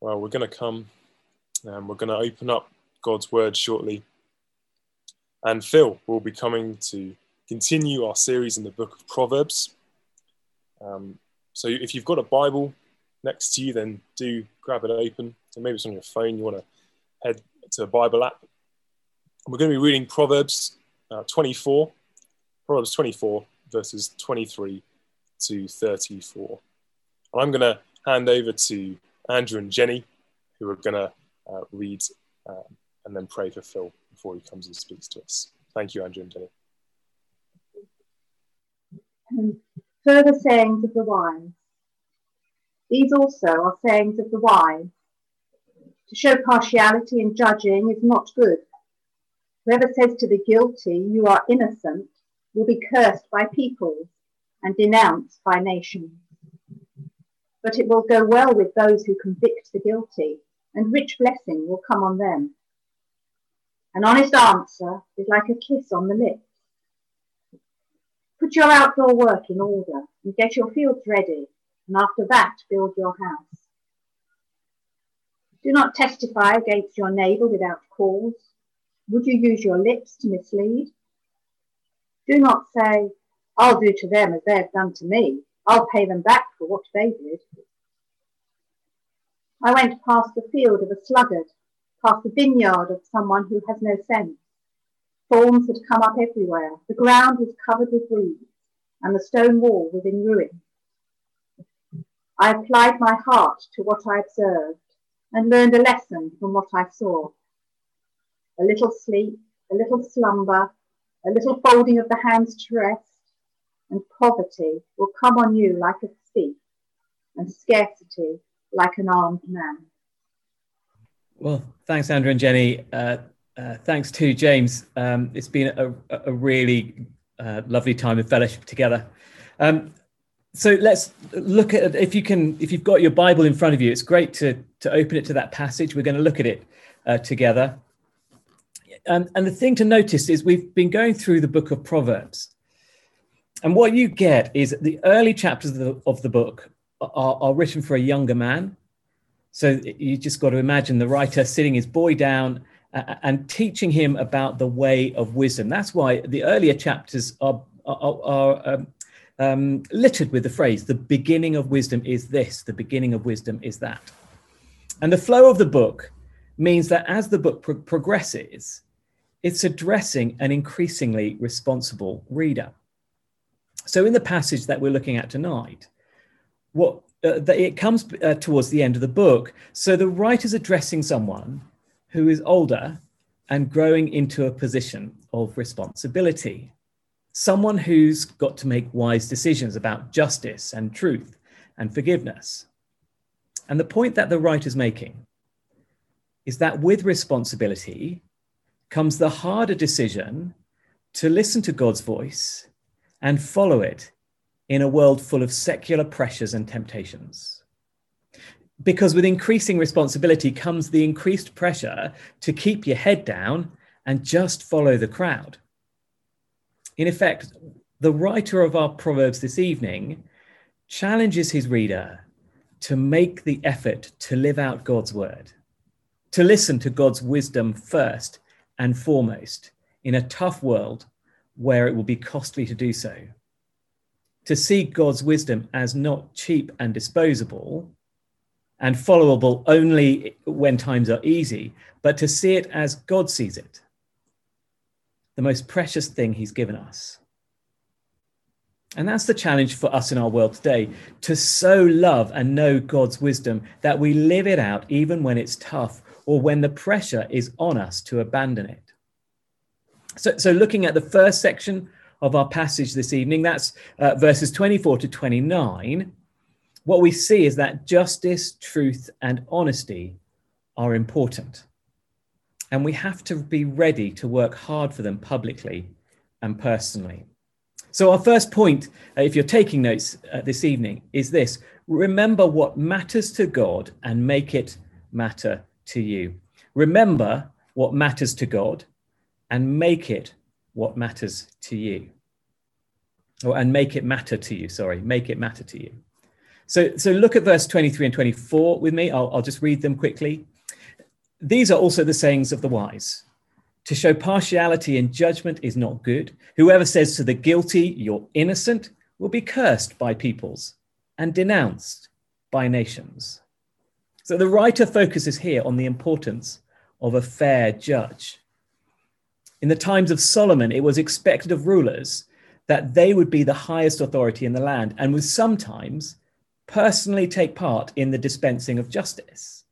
Well, we're going to come and we're going to open up God's word shortly. And Phil will be coming to continue our series in the book of Proverbs. Um, so if you've got a Bible next to you, then do grab it open. So maybe it's on your phone, you want to head to a Bible app. We're going to be reading Proverbs uh, 24, Proverbs 24, verses 23 to 34. And I'm going to hand over to Andrew and Jenny, who are going to uh, read um, and then pray for Phil before he comes and speaks to us. Thank you, Andrew and Jenny. Um, further sayings of the wise. These also are sayings of the wise. To show partiality in judging is not good. Whoever says to the guilty, You are innocent, will be cursed by peoples and denounced by nations but it will go well with those who convict the guilty, and rich blessing will come on them. An honest answer is like a kiss on the lips. Put your outdoor work in order and get your fields ready, and after that, build your house. Do not testify against your neighbour without cause. Would you use your lips to mislead? Do not say, I'll do to them as they have done to me. I'll pay them back for what they did. I went past the field of a sluggard, past the vineyard of someone who has no sense. Thorns had come up everywhere. The ground was covered with weeds, and the stone wall was in ruin. I applied my heart to what I observed and learned a lesson from what I saw. A little sleep, a little slumber, a little folding of the hands to rest, and poverty will come on you like a thief, and scarcity like an armed man. Well, thanks, Andrew and Jenny. Uh, uh, thanks to James. Um, it's been a, a really uh, lovely time of fellowship together. Um, so let's look at if you can if you've got your Bible in front of you. It's great to to open it to that passage. We're going to look at it uh, together. And, and the thing to notice is we've been going through the book of Proverbs, and what you get is the early chapters of the, of the book are, are written for a younger man. So you just got to imagine the writer sitting his boy down uh, and teaching him about the way of wisdom. That's why the earlier chapters are, are, are um, um, littered with the phrase, the beginning of wisdom is this, the beginning of wisdom is that. And the flow of the book means that as the book pro- progresses, it's addressing an increasingly responsible reader. So, in the passage that we're looking at tonight, what uh, it comes uh, towards the end of the book. So the writer's addressing someone who is older and growing into a position of responsibility. Someone who's got to make wise decisions about justice and truth and forgiveness. And the point that the writer's making is that with responsibility comes the harder decision to listen to God's voice and follow it in a world full of secular pressures and temptations. Because with increasing responsibility comes the increased pressure to keep your head down and just follow the crowd. In effect, the writer of our Proverbs this evening challenges his reader to make the effort to live out God's word, to listen to God's wisdom first and foremost in a tough world where it will be costly to do so to see God's wisdom as not cheap and disposable and followable only when times are easy, but to see it as God sees it, the most precious thing He's given us. And that's the challenge for us in our world today to so love and know God's wisdom that we live it out even when it's tough or when the pressure is on us to abandon it. So, so looking at the first section of our passage this evening, that's uh, verses 24 to 29, what we see is that justice, truth, and honesty are important. And we have to be ready to work hard for them publicly and personally. So, our first point, uh, if you're taking notes uh, this evening, is this remember what matters to God and make it matter to you. Remember what matters to God and make it what matters to you. Or, and make it matter to you, sorry, make it matter to you. So, so look at verse 23 and 24 with me. I'll, I'll just read them quickly. These are also the sayings of the wise. To show partiality in judgment is not good. Whoever says to the guilty, You're innocent, will be cursed by peoples and denounced by nations. So the writer focuses here on the importance of a fair judge. In the times of Solomon, it was expected of rulers that they would be the highest authority in the land and would sometimes personally take part in the dispensing of justice.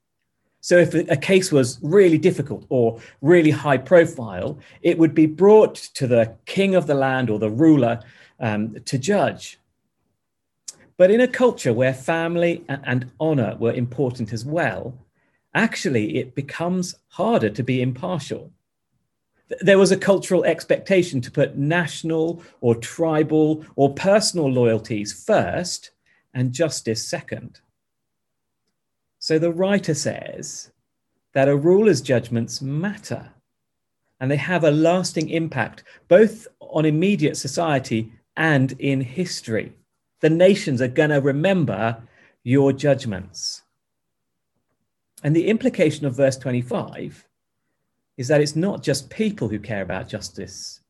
So, if a case was really difficult or really high profile, it would be brought to the king of the land or the ruler um, to judge. But in a culture where family and honor were important as well, actually it becomes harder to be impartial. There was a cultural expectation to put national or tribal or personal loyalties first and justice second. So the writer says that a ruler's judgments matter and they have a lasting impact both on immediate society and in history. The nations are going to remember your judgments. And the implication of verse 25 is that it's not just people who care about justice,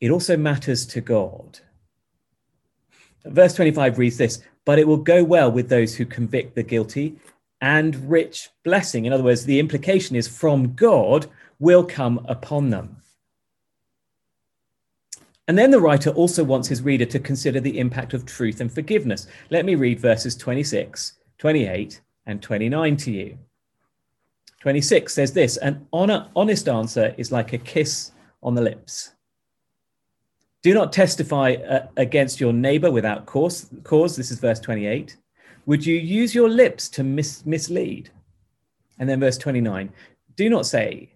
it also matters to God. Verse 25 reads this but it will go well with those who convict the guilty and rich blessing. In other words, the implication is from God will come upon them. And then the writer also wants his reader to consider the impact of truth and forgiveness. Let me read verses 26, 28, and 29 to you. 26 says this An honor, honest answer is like a kiss on the lips. Do not testify uh, against your neighbor without cause, cause. This is verse 28. Would you use your lips to mis- mislead? And then verse 29 Do not say,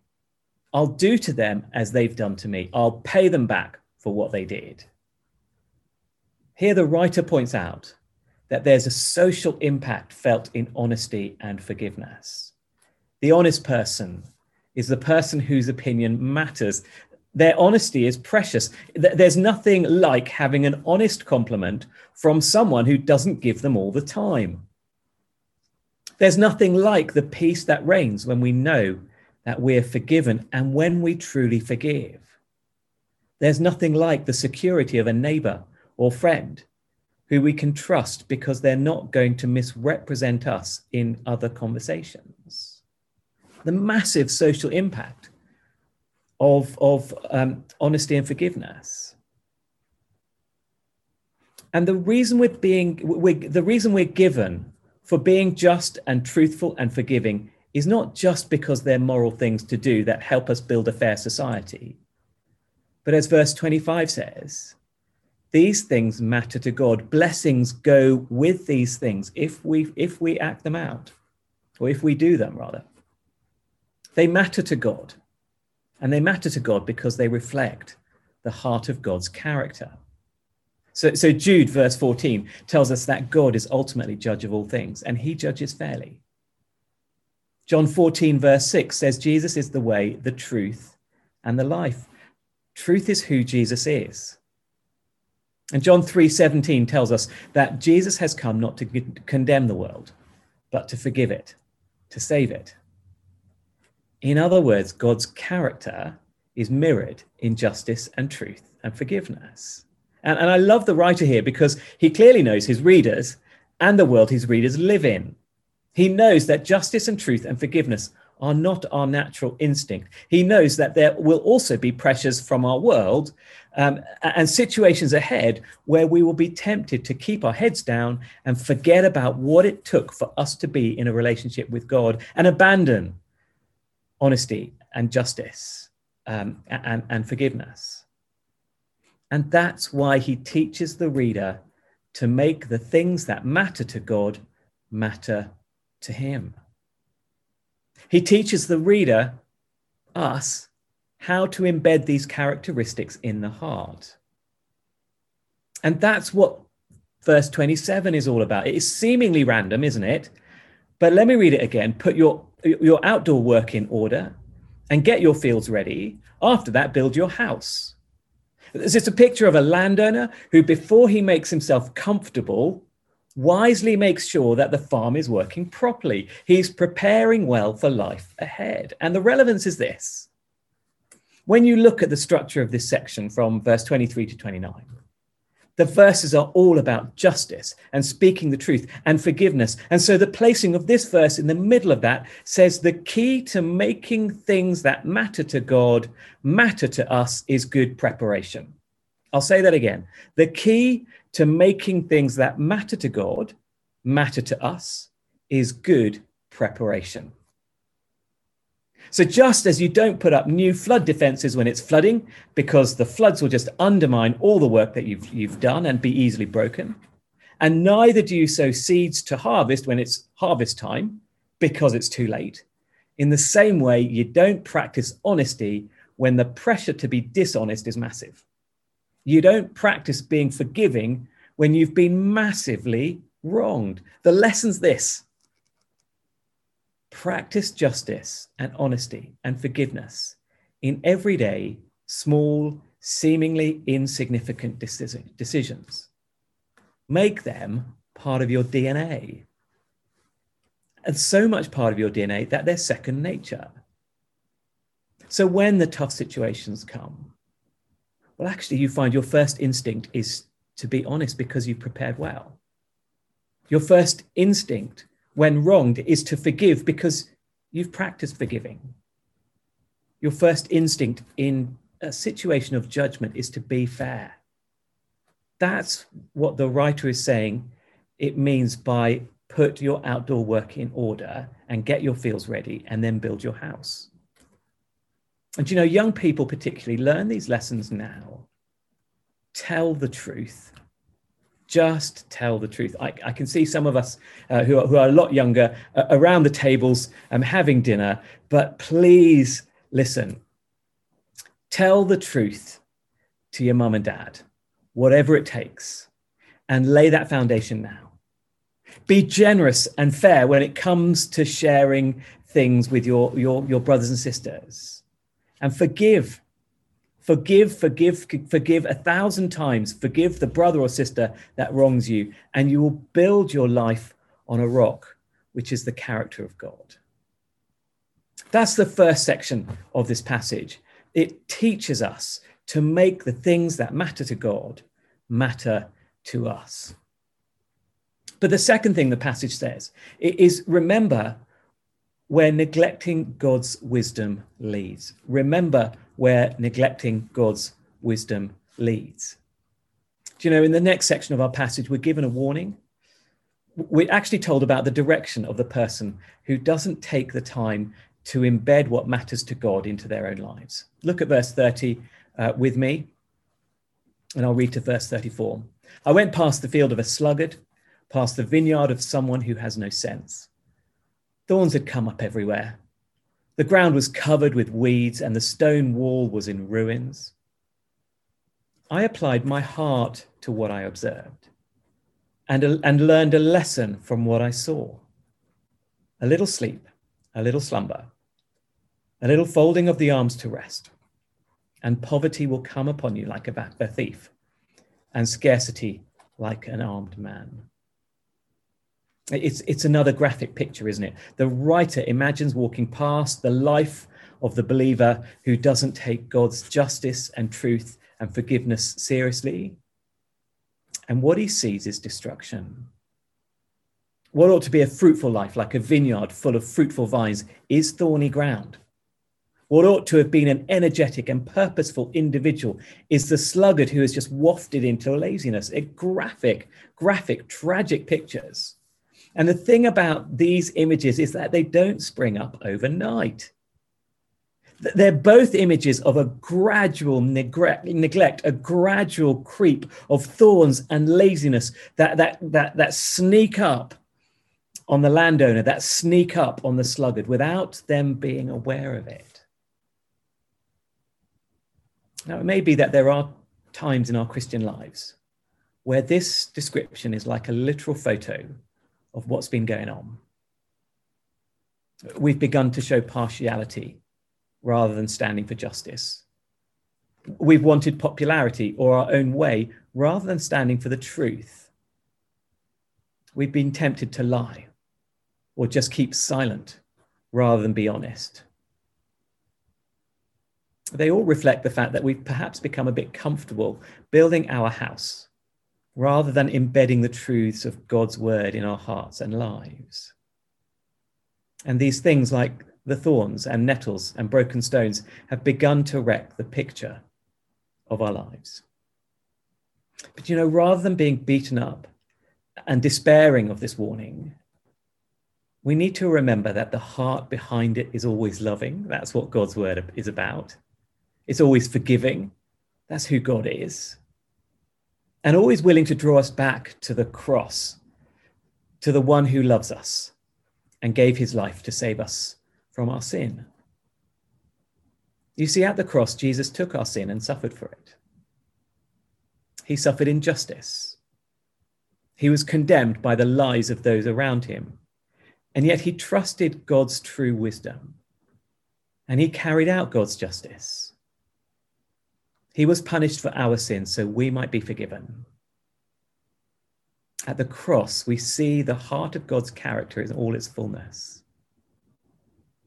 I'll do to them as they've done to me, I'll pay them back for what they did. Here, the writer points out that there's a social impact felt in honesty and forgiveness. The honest person is the person whose opinion matters their honesty is precious. There's nothing like having an honest compliment from someone who doesn't give them all the time. There's nothing like the peace that reigns when we know that we're forgiven and when we truly forgive. There's nothing like the security of a neighbor or friend who we can trust because they're not going to misrepresent us in other conversations. The massive social impact of, of um, honesty and forgiveness. And the reason we're being, we're, the reason we're given for being just and truthful and forgiving is not just because they're moral things to do that help us build a fair society. But as verse 25 says, these things matter to God. Blessings go with these things if we if we act them out, or if we do them rather. They matter to God. And they matter to God because they reflect the heart of God's character. So, so Jude, verse 14, tells us that God is ultimately judge of all things, and he judges fairly. John 14, verse 6 says, Jesus is the way, the truth, and the life. Truth is who Jesus is. And John 3:17 tells us that Jesus has come not to condemn the world, but to forgive it, to save it. In other words, God's character is mirrored in justice and truth and forgiveness. And, and I love the writer here because he clearly knows his readers and the world his readers live in. He knows that justice and truth and forgiveness are not our natural instinct. He knows that there will also be pressures from our world um, and situations ahead where we will be tempted to keep our heads down and forget about what it took for us to be in a relationship with God and abandon honesty and justice um, and, and forgiveness. And that's why he teaches the reader to make the things that matter to God matter to him. He teaches the reader, us, how to embed these characteristics in the heart. And that's what verse 27 is all about. It is seemingly random, isn't it? But let me read it again. Put your your outdoor work in order and get your fields ready. After that, build your house. It's just a picture of a landowner who, before he makes himself comfortable wisely makes sure that the farm is working properly. He's preparing well for life ahead. And the relevance is this when you look at the structure of this section from verse 23 to 29, the verses are all about justice and speaking the truth and forgiveness. And so the placing of this verse in the middle of that says the key to making things that matter to God matter to us is good preparation. I'll say that again. The key to making things that matter to God matter to us is good preparation. So, just as you don't put up new flood defenses when it's flooding, because the floods will just undermine all the work that you've, you've done and be easily broken, and neither do you sow seeds to harvest when it's harvest time, because it's too late. In the same way, you don't practice honesty when the pressure to be dishonest is massive. You don't practice being forgiving when you've been massively wronged. The lesson's this practice justice and honesty and forgiveness in everyday, small, seemingly insignificant decisions. Make them part of your DNA. And so much part of your DNA that they're second nature. So when the tough situations come, well, actually, you find your first instinct is to be honest because you've prepared well. Your first instinct when wronged is to forgive because you've practiced forgiving. Your first instinct in a situation of judgment is to be fair. That's what the writer is saying it means by put your outdoor work in order and get your fields ready and then build your house. And you know, young people particularly learn these lessons now. Tell the truth just tell the truth. I, I can see some of us uh, who, are, who are a lot younger uh, around the tables um, having dinner, but please listen. Tell the truth to your mum and dad, whatever it takes, and lay that foundation now. Be generous and fair when it comes to sharing things with your, your, your brothers and sisters, and forgive Forgive, forgive, forgive a thousand times. Forgive the brother or sister that wrongs you, and you will build your life on a rock, which is the character of God. That's the first section of this passage. It teaches us to make the things that matter to God matter to us. But the second thing the passage says is remember where neglecting God's wisdom leads. Remember where neglecting God's wisdom leads. Do you know, in the next section of our passage, we're given a warning. We're actually told about the direction of the person who doesn't take the time to embed what matters to God into their own lives. Look at verse 30 uh, with me, and I'll read to verse 34. I went past the field of a sluggard, past the vineyard of someone who has no sense. Thorns had come up everywhere the ground was covered with weeds and the stone wall was in ruins. I applied my heart to what I observed and, and learned a lesson from what I saw. A little sleep, a little slumber, a little folding of the arms to rest, and poverty will come upon you like a, a thief, and scarcity like an armed man. It's, it's another graphic picture, isn't it? The writer imagines walking past the life of the believer who doesn't take God's justice and truth and forgiveness seriously. And what he sees is destruction. What ought to be a fruitful life, like a vineyard full of fruitful vines, is thorny ground. What ought to have been an energetic and purposeful individual is the sluggard who is just wafted into laziness. A graphic, graphic, tragic pictures and the thing about these images is that they don't spring up overnight. They're both images of a gradual neglect, a gradual creep of thorns and laziness that, that, that, that sneak up on the landowner, that sneak up on the sluggard without them being aware of it. Now, it may be that there are times in our Christian lives where this description is like a literal photo of what's been going on. We've begun to show partiality rather than standing for justice. We've wanted popularity or our own way rather than standing for the truth. we've been tempted to lie or just keep silent rather than be honest. They all reflect the fact that we've perhaps become a bit comfortable building our house rather than embedding the truths of God's word in our hearts and lives. And these things, like the thorns and nettles and broken stones, have begun to wreck the picture of our lives. But you know, rather than being beaten up and despairing of this warning, we need to remember that the heart behind it is always loving. That's what God's word is about. It's always forgiving. That's who God is. And always willing to draw us back to the cross, to the one who loves us and gave his life to save us from our sin. You see, at the cross, Jesus took our sin and suffered for it. He suffered injustice. He was condemned by the lies of those around him. And yet he trusted God's true wisdom. And he carried out God's justice. He was punished for our sins so we might be forgiven. At the cross, we see the heart of God's character in all its fullness.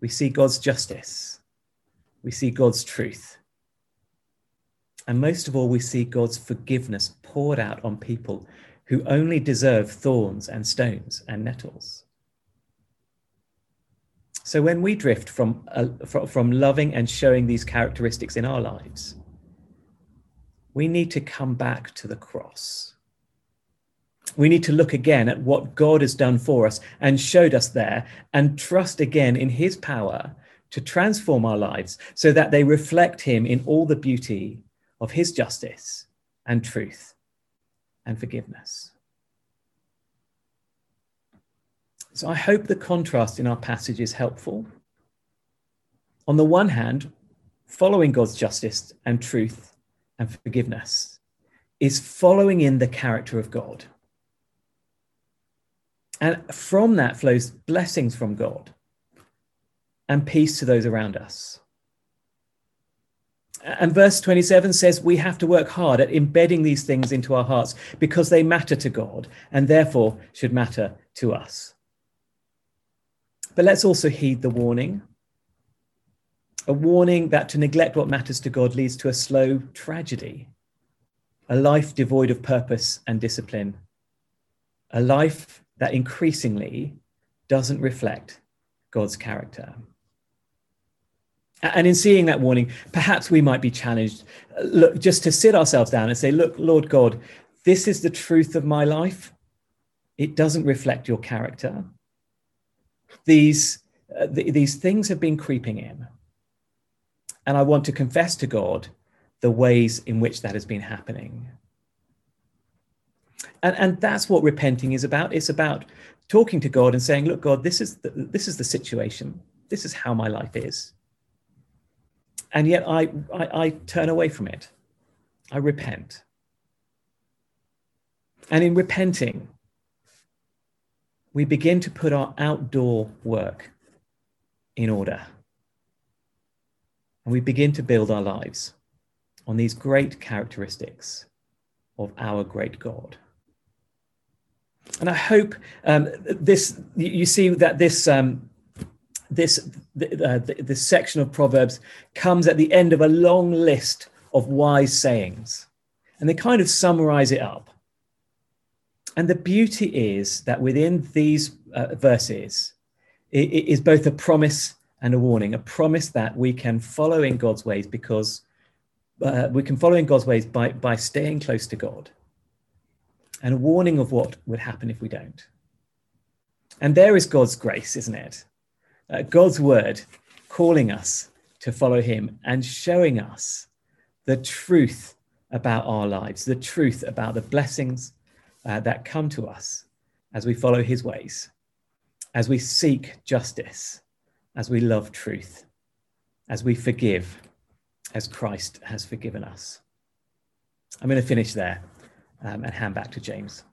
We see God's justice. We see God's truth. And most of all, we see God's forgiveness poured out on people who only deserve thorns and stones and nettles. So when we drift from, uh, from loving and showing these characteristics in our lives, we need to come back to the cross. We need to look again at what God has done for us and showed us there and trust again in his power to transform our lives so that they reflect him in all the beauty of his justice and truth and forgiveness. So I hope the contrast in our passage is helpful. On the one hand, following God's justice and truth and forgiveness is following in the character of God. And from that flows blessings from God and peace to those around us. And verse 27 says we have to work hard at embedding these things into our hearts because they matter to God and therefore should matter to us. But let's also heed the warning a warning that to neglect what matters to God leads to a slow tragedy, a life devoid of purpose and discipline, a life that increasingly doesn't reflect God's character. And in seeing that warning, perhaps we might be challenged look, just to sit ourselves down and say, Look, Lord God, this is the truth of my life. It doesn't reflect your character. These, uh, th- these things have been creeping in. And I want to confess to God the ways in which that has been happening. And, and that's what repenting is about. It's about talking to God and saying, look, God, this is the, this is the situation. This is how my life is. And yet I, I, I turn away from it. I repent. And in repenting, we begin to put our outdoor work in order. And we begin to build our lives on these great characteristics of our great God. And I hope um, this, you see that this, um, this, uh, section of Proverbs comes at the end of a long list of wise sayings. And they kind of summarize it up. And the beauty is that within these uh, verses, it, it is both a promise and a warning, a promise that we can follow in God's ways because uh, we can follow in God's ways by, by staying close to God, and a warning of what would happen if we don't. And there is God's grace, isn't it? Uh, God's word calling us to follow Him and showing us the truth about our lives, the truth about the blessings uh, that come to us as we follow His ways, as we seek justice as we love truth, as we forgive, as Christ has forgiven us. I'm going to finish there um, and hand back to James.